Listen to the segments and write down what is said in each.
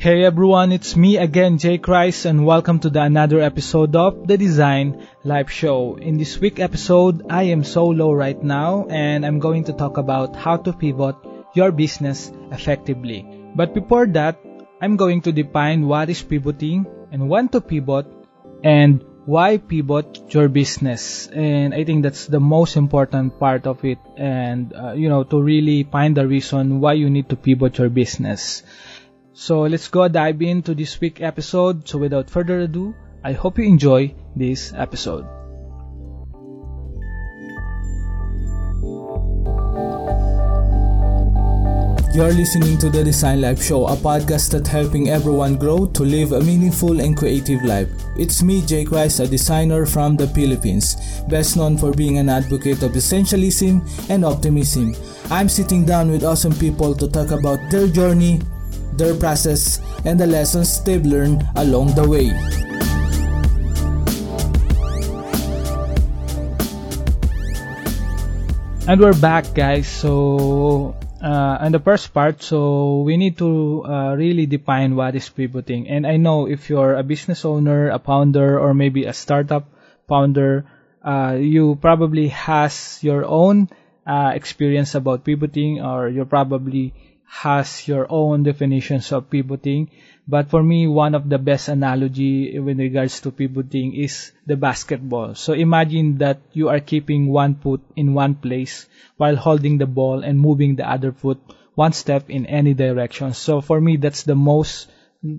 Hey everyone, it's me again, Jaychrist, and welcome to the another episode of the Design Life Show. In this week episode, I am solo right now, and I'm going to talk about how to pivot your business effectively. But before that, I'm going to define what is pivoting and when to pivot and why pivot your business. And I think that's the most important part of it, and uh, you know, to really find the reason why you need to pivot your business. So let's go dive into this week episode. So without further ado, I hope you enjoy this episode. You're listening to the Design Life Show, a podcast that's helping everyone grow to live a meaningful and creative life. It's me, Jaychrist, a designer from the Philippines, best known for being an advocate of essentialism and optimism. I'm sitting down with awesome people to talk about their journey, their process, and the lessons they've learned along the way. And we're back, guys. So, uh, and the first part, so we need to uh, really define what is pivoting. And I know if you're a business owner, a founder, or maybe a startup founder, uh, you probably has your own uh, experience about pivoting, or you're probably has your own definitions of pivoting. But for me, one of the best analogy with regards to pivoting is the basketball. So imagine that you are keeping one foot in one place while holding the ball and moving the other foot one step in any direction. So for me, that's the most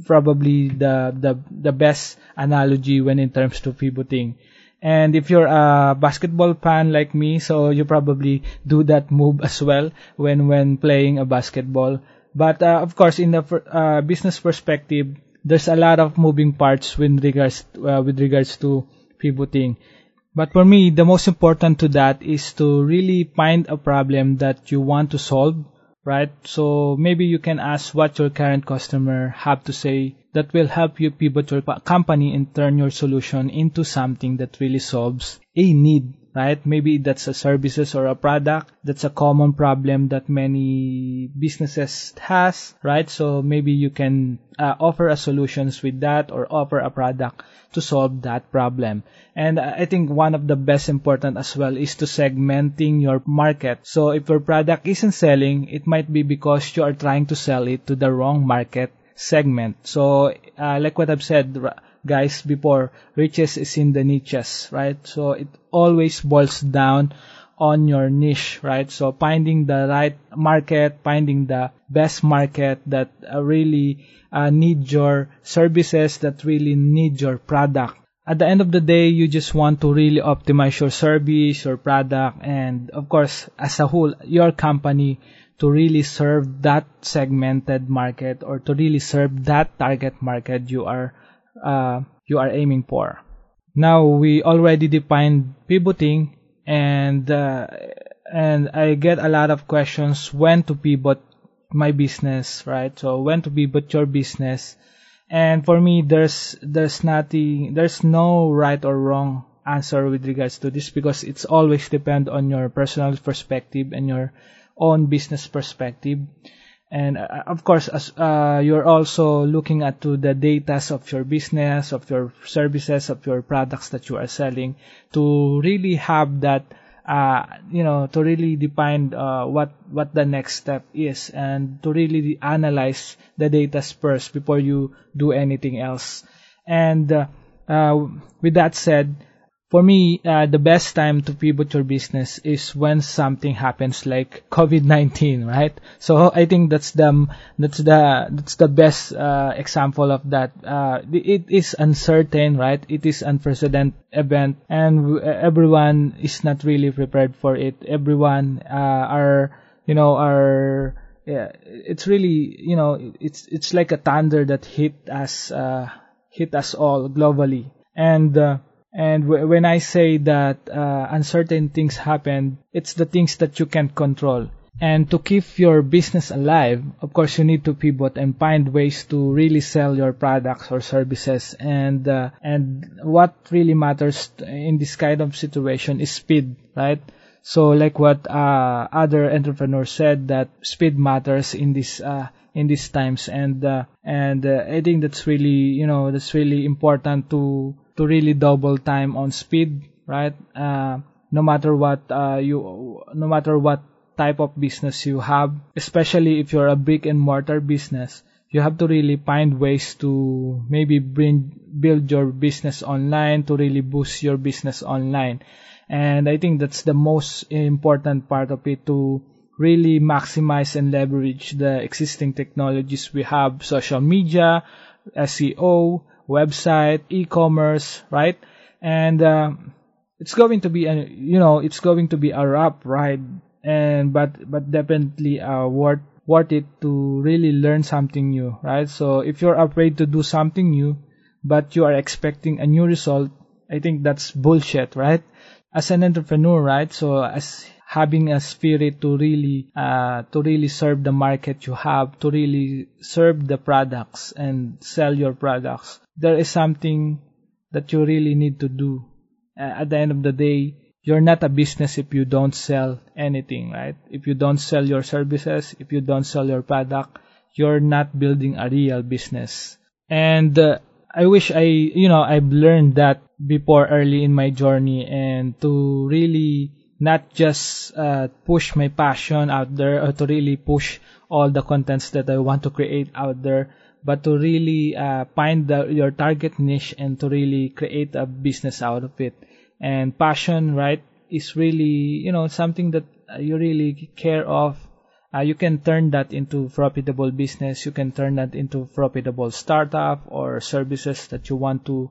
probably the the the best analogy when in terms to pivoting. And if you're a basketball fan like me, so you probably do that move as well when when playing a basketball. But uh, of course, in the uh, business perspective, there's a lot of moving parts with regards uh, with regards to pivoting. But for me, the most important to that is to really find a problem that you want to solve, right? So maybe you can ask what your current customer have to say that will help you pivot your company and turn your solution into something that really solves a need right? Maybe that's a services or a product. That's a common problem that many businesses has, right? So maybe you can uh, offer a solutions with that or offer a product to solve that problem. And I think one of the best important as well is to segmenting your market. So if your product isn't selling, it might be because you are trying to sell it to the wrong market segment. So, uh, like what I've said, guys, before, riches is in the niches, right? So, it always boils down on your niche, right? So, finding the right market, finding the best market that uh, really uh, need your services, that really need your product. At the end of the day, you just want to really optimize your service, your product, and of course, as a whole, your company to really serve that segmented market or to really serve that target market you are uh, you are aiming for. Now we already defined pivoting and uh, and I get a lot of questions when to pivot my business, right? So when to pivot your business. And for me there's there's nothing there's no right or wrong answer with regards to this because it's always depend on your personal perspective and your own business perspective. And uh, of course, as uh, you're also looking at to the data of your business, of your services, of your products that you are selling, to really have that, uh, you know, to really define uh, what what the next step is, and to really analyze the data first before you do anything else. And uh, uh, with that said, for me, uh, the best time to pivot your business is when something happens like COVID-19, right? So I think that's the that's the that's the best uh, example of that. Uh, it is uncertain, right? It is unprecedented event, and everyone is not really prepared for it. Everyone uh, are you know are yeah, it's really you know it's it's like a thunder that hit us uh, hit us all globally, and uh, and w- when I say that uh, uncertain things happen, it's the things that you can't control. And to keep your business alive, of course, you need to pivot and find ways to really sell your products or services. And uh, and what really matters in this kind of situation is speed, right? So like what uh, other entrepreneurs said that speed matters in this uh, in these times and uh, and uh, I think that's really you know that's really important to to really double time on speed right? Uh, no matter what uh, you no matter what type of business you have especially if you're a brick and mortar business you have to really find ways to maybe bring build your business online to really boost your business online. And i think that's the most important part of it to really maximize and leverage the existing technologies we have social media seo website e-commerce right? And uh, it's going to be a you know it's going to be a rough ride and but but definitely uh, worth worth it to really learn something new right? So if you're afraid to do something new but you are expecting a new result i think that's bullshit right? As an entrepreneur right? So as having a spirit to really uh, to really serve the market you have to really serve the products and sell your products there is something that you really need to do. Uh, at the end of the day you're not a business if you don't sell anything right? If you don't sell your services if you don't sell your product you're not building a real business. And uh, i wish i you know i've learned that before early in my journey and to really not just uh, push my passion out there or to really push all the contents that I want to create out there, but to really uh, find the, your target niche and to really create a business out of it. And passion, right, is really you know something that you really care of. Uh, you can turn that into profitable business. You can turn that into profitable startup or services that you want to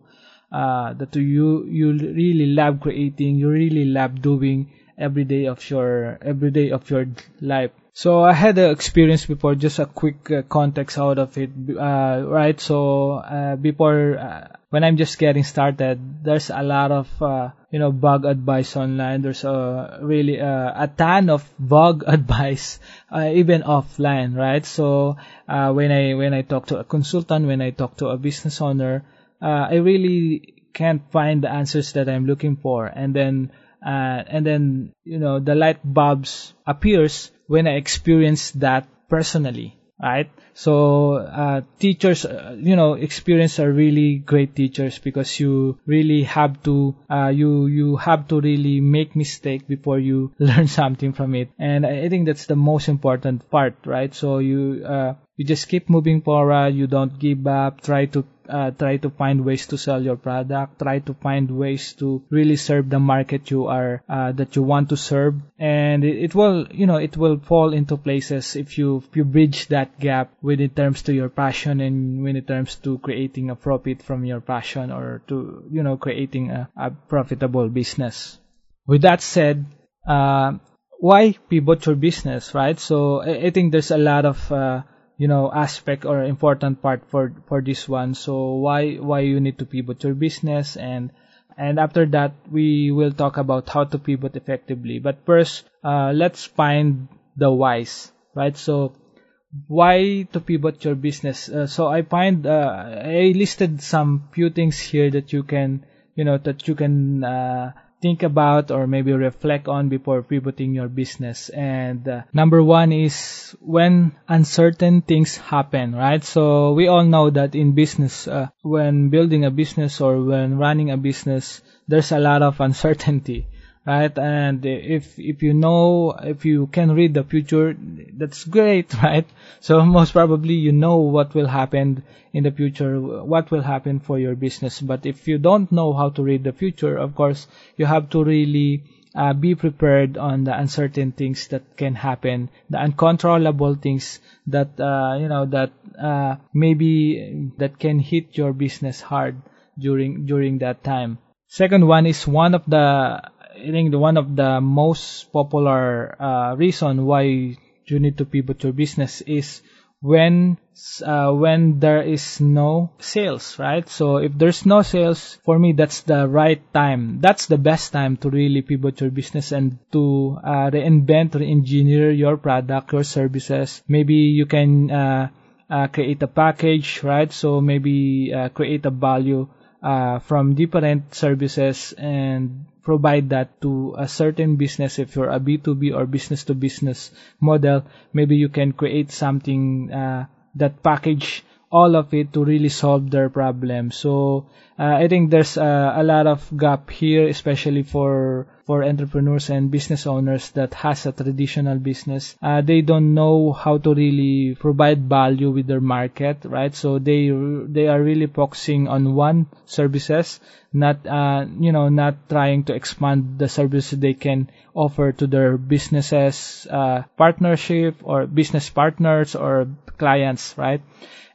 uh, that you you really love creating, you really love doing every day of your every day of your life. So I had an experience before, just a quick uh, context out of it, uh, right? So uh, before uh, when I'm just getting started, there's a lot of uh, you know bug advice online. There's a really uh, a ton of bug advice even offline, right? So when I when I talk to a consultant, when I talk to a business owner, I really can't find the answers that I'm looking for, and then and then you know the light bulbs appears when I experienced that personally right? So uh, teachers uh, you know experience are really great teachers because you really have to uh, you you have to really make mistake before you learn something from it. And i think that's the most important part right? So you uh, you just keep moving forward. You don't give up. Try to uh, try to find ways to sell your product try to find ways to really serve the market you are uh, that you want to serve. And it, it, will you know it will fall into places if you if you bridge that gap when it terms to your passion and when it terms to creating a profit from your passion or to you know creating a, a profitable business. With that said uh, why pivot your business right? So I, I think there's a lot of uh, you know aspect or important part for for this one. So why why you need to pivot your business? And and after that we will talk about how to pivot effectively. But first uh, let's find the whys right? So why to pivot your business? Uh, so i find uh, i listed some few things here that you can you know that you can uh, think about or maybe reflect on before pivoting your business. And uh, number one is when uncertain things happen, right? So we all know that in business, uh, when building a business or when running a business, there's a lot of uncertainty right? And if if you know if you can read the future that's great right? So most probably you know what will happen in the future what will happen for your business. But if you don't know how to read the future of course you have to really uh, be prepared on the uncertain things that can happen the uncontrollable things that uh, you know that uh, maybe that can hit your business hard during during that time. Second one is one of the I think the one of the most popular uh, reason why you need to pivot your business is when uh, when there is no sales, right? So if there's no sales, for me that's the right time. That's the best time to really pivot your business and to uh, reinvent, re-engineer your product, your services. Maybe you can uh, uh create a package, right? So maybe uh, create a value uh, from different services and provide that to a certain business if you're a b2b or business to business model maybe you can create something uh, that package all of it to really solve their problem. So uh, I think there's uh, a lot of gap here, especially for for entrepreneurs and business owners that has a traditional business. Uh, they don't know how to really provide value with their market, right? So they they are really focusing on one services, not uh, you know not trying to expand the services they can offer to their businesses, uh, partnership or business partners or clients, right?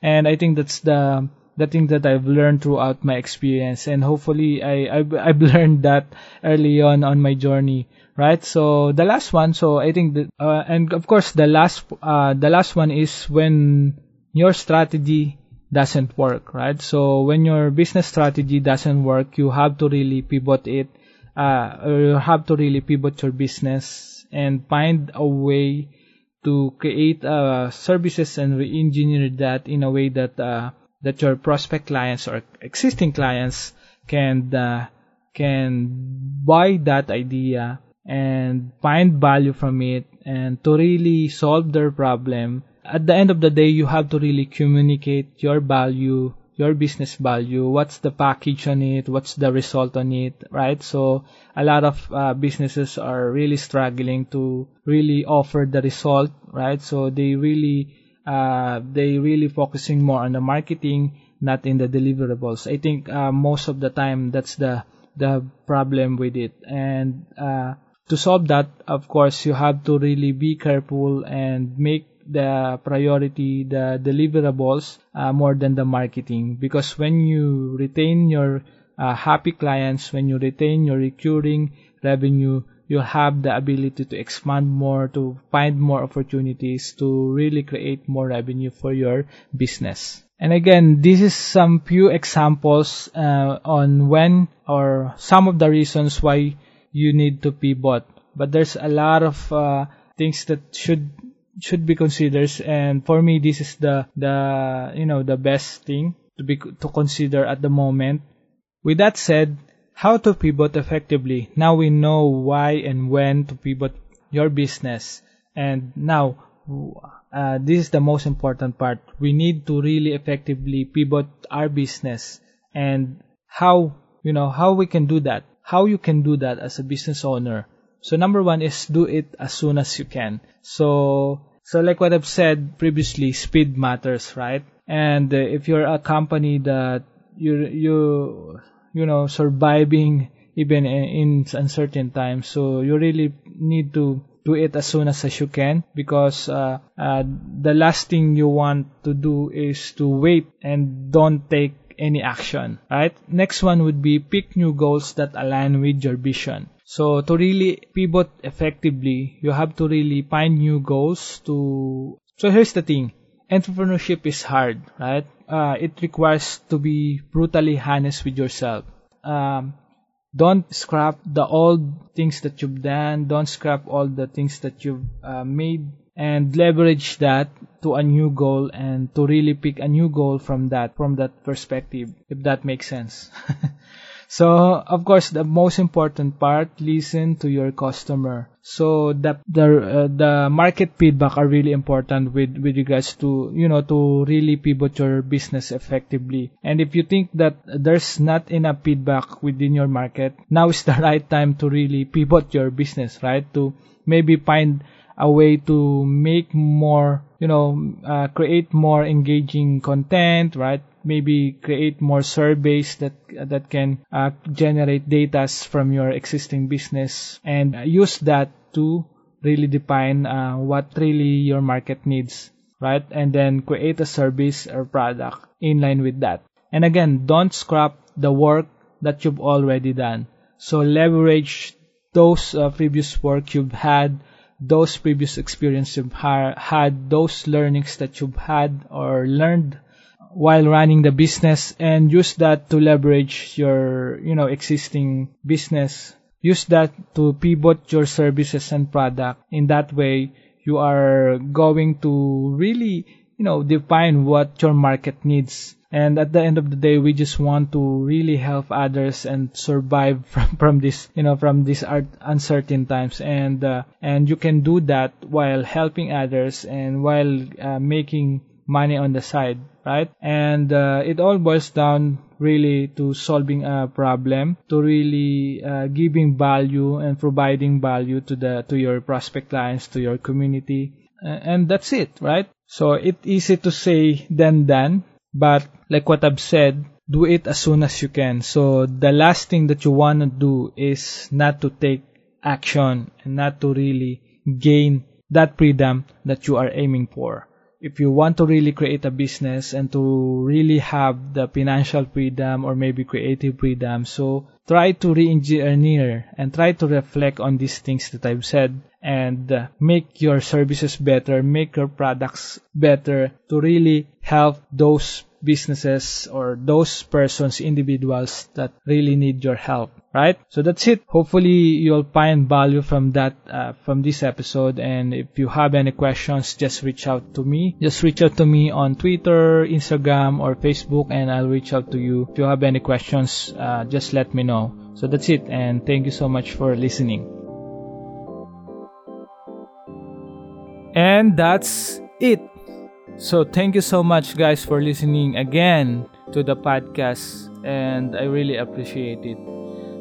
and I think that's the the thing that I've learned throughout my experience, and hopefully I I've, I've learned that early on on my journey, right? So the last one, so I think that, uh, and of course the last uh, the last one is when your strategy doesn't work, right? So when your business strategy doesn't work, you have to really pivot it, uh, or you have to really pivot your business and find a way to create uh, services and re-engineer that in a way that uh, that your prospect clients or existing clients can uh, can buy that idea and find value from it and to really solve their problem at the end of the day you have to really communicate your value your business value, what's the package on it, what's the result on it, right? So a lot of uh, businesses are really struggling to really offer the result, right? So they really uh, they really focusing more on the marketing, not in the deliverables. I think uh, most of the time that's the the problem with it, and uh, to solve that, of course, you have to really be careful and make the priority, the deliverables, uh, more than the marketing. Because when you retain your uh, happy clients, when you retain your recurring revenue, you have the ability to expand more, to find more opportunities, to really create more revenue for your business. And again, this is some few examples uh, on when or some of the reasons why you need to pivot. But there's a lot of uh, things that should should be considered and for me this is the the you know the best thing to be to consider at the moment with that said how to pivot effectively. Now we know why and when to pivot your business. And now uh, this is the most important part. We need to really effectively pivot our business. And how you know how we can do that? How you can do that as a business owner? So number one is do it as soon as you can. So, so like what I've said previously, speed matters, right? And uh, if you're a company that you you you know surviving even in uncertain times, so you really need to do it as soon as, as you can because uh, uh, the last thing you want to do is to wait and don't take any action, right? Next one would be pick new goals that align with your vision. So to really pivot effectively, you have to really find new goals to. So here's the thing: entrepreneurship is hard, right? Uh, it requires to be brutally honest with yourself. Um, don't scrap the old things that you've done. Don't scrap all the things that you've uh, made and leverage that to a new goal and to really pick a new goal from that from that perspective if that makes sense so of course the most important part listen to your customer. So the the uh, the market feedback are really important with with regards to you know to really pivot your business effectively. And if you think that there's not enough feedback within your market now is the right time to really pivot your business right? To maybe find a way to make more, you know, uh, create more engaging content, right? Maybe create more surveys that that can uh, generate data from your existing business and use that to really define uh, what really your market needs, right? And then create a service or product in line with that. And again, don't scrap the work that you've already done. So leverage those uh, previous work you've had those previous experiences you've ha- had, those learnings that you've had or learned while running the business and use that to leverage your, you know, existing business. Use that to pivot your services and product. In that way, you are going to really you know, define what your market needs. And at the end of the day, we just want to really help others and survive from, from this, you know, from these uncertain times. And, uh, and you can do that while helping others and while uh, making money on the side, right? And uh, it all boils down really to solving a problem, to really uh, giving value and providing value to the to your prospect clients, to your community, and that's it, right? So it's easy to say than done, but like what I've said, do it as soon as you can. So the last thing that you want to do is not to take action and not to really gain that freedom that you are aiming for if you want to really create a business and to really have the financial freedom or maybe creative freedom, so try to re-engineer and try to reflect on these things that I've said and uh, make your services better, make your products better to really help those businesses or those persons, individuals that really need your help right? So that's it. Hopefully you'll find value from that, uh, from this episode. And if you have any questions, just reach out to me. Just reach out to me on Twitter, Instagram, or Facebook, and I'll reach out to you. If you have any questions, uh, just let me know. So that's it. And thank you so much for listening. And that's it. So thank you so much guys for listening again to the podcast and I really appreciate it.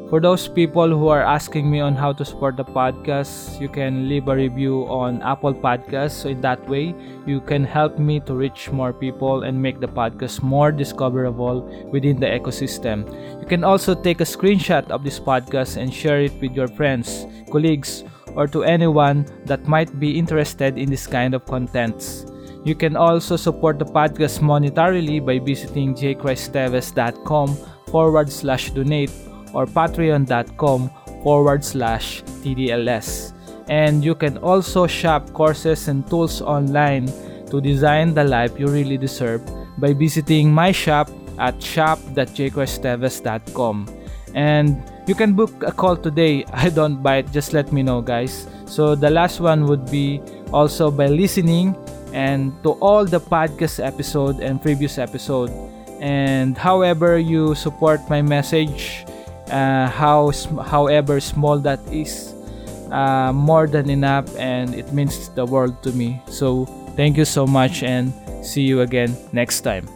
For those people who are asking me on how to support the podcast, you can leave a review on Apple Podcasts. So in that way, you can help me to reach more people and make the podcast more discoverable within the ecosystem. You can also take a screenshot of this podcast and share it with your friends, colleagues, or to anyone that might be interested in this kind of contents. You can also support the podcast monetarily by visiting jaychristteves.com forward slash donate or patreon.com forward slash TDLS. And you can also shop courses and tools online to design the life you really deserve by visiting my shop at shop.jaychristteves.com. And you can book a call today. I don't bite, just let me know, guys. So the last one would be also by listening and to all the podcast episode and previous episode. And however you support my message, uh, how however small that is uh, more than enough and it means the world to me so thank you so much and see you again next time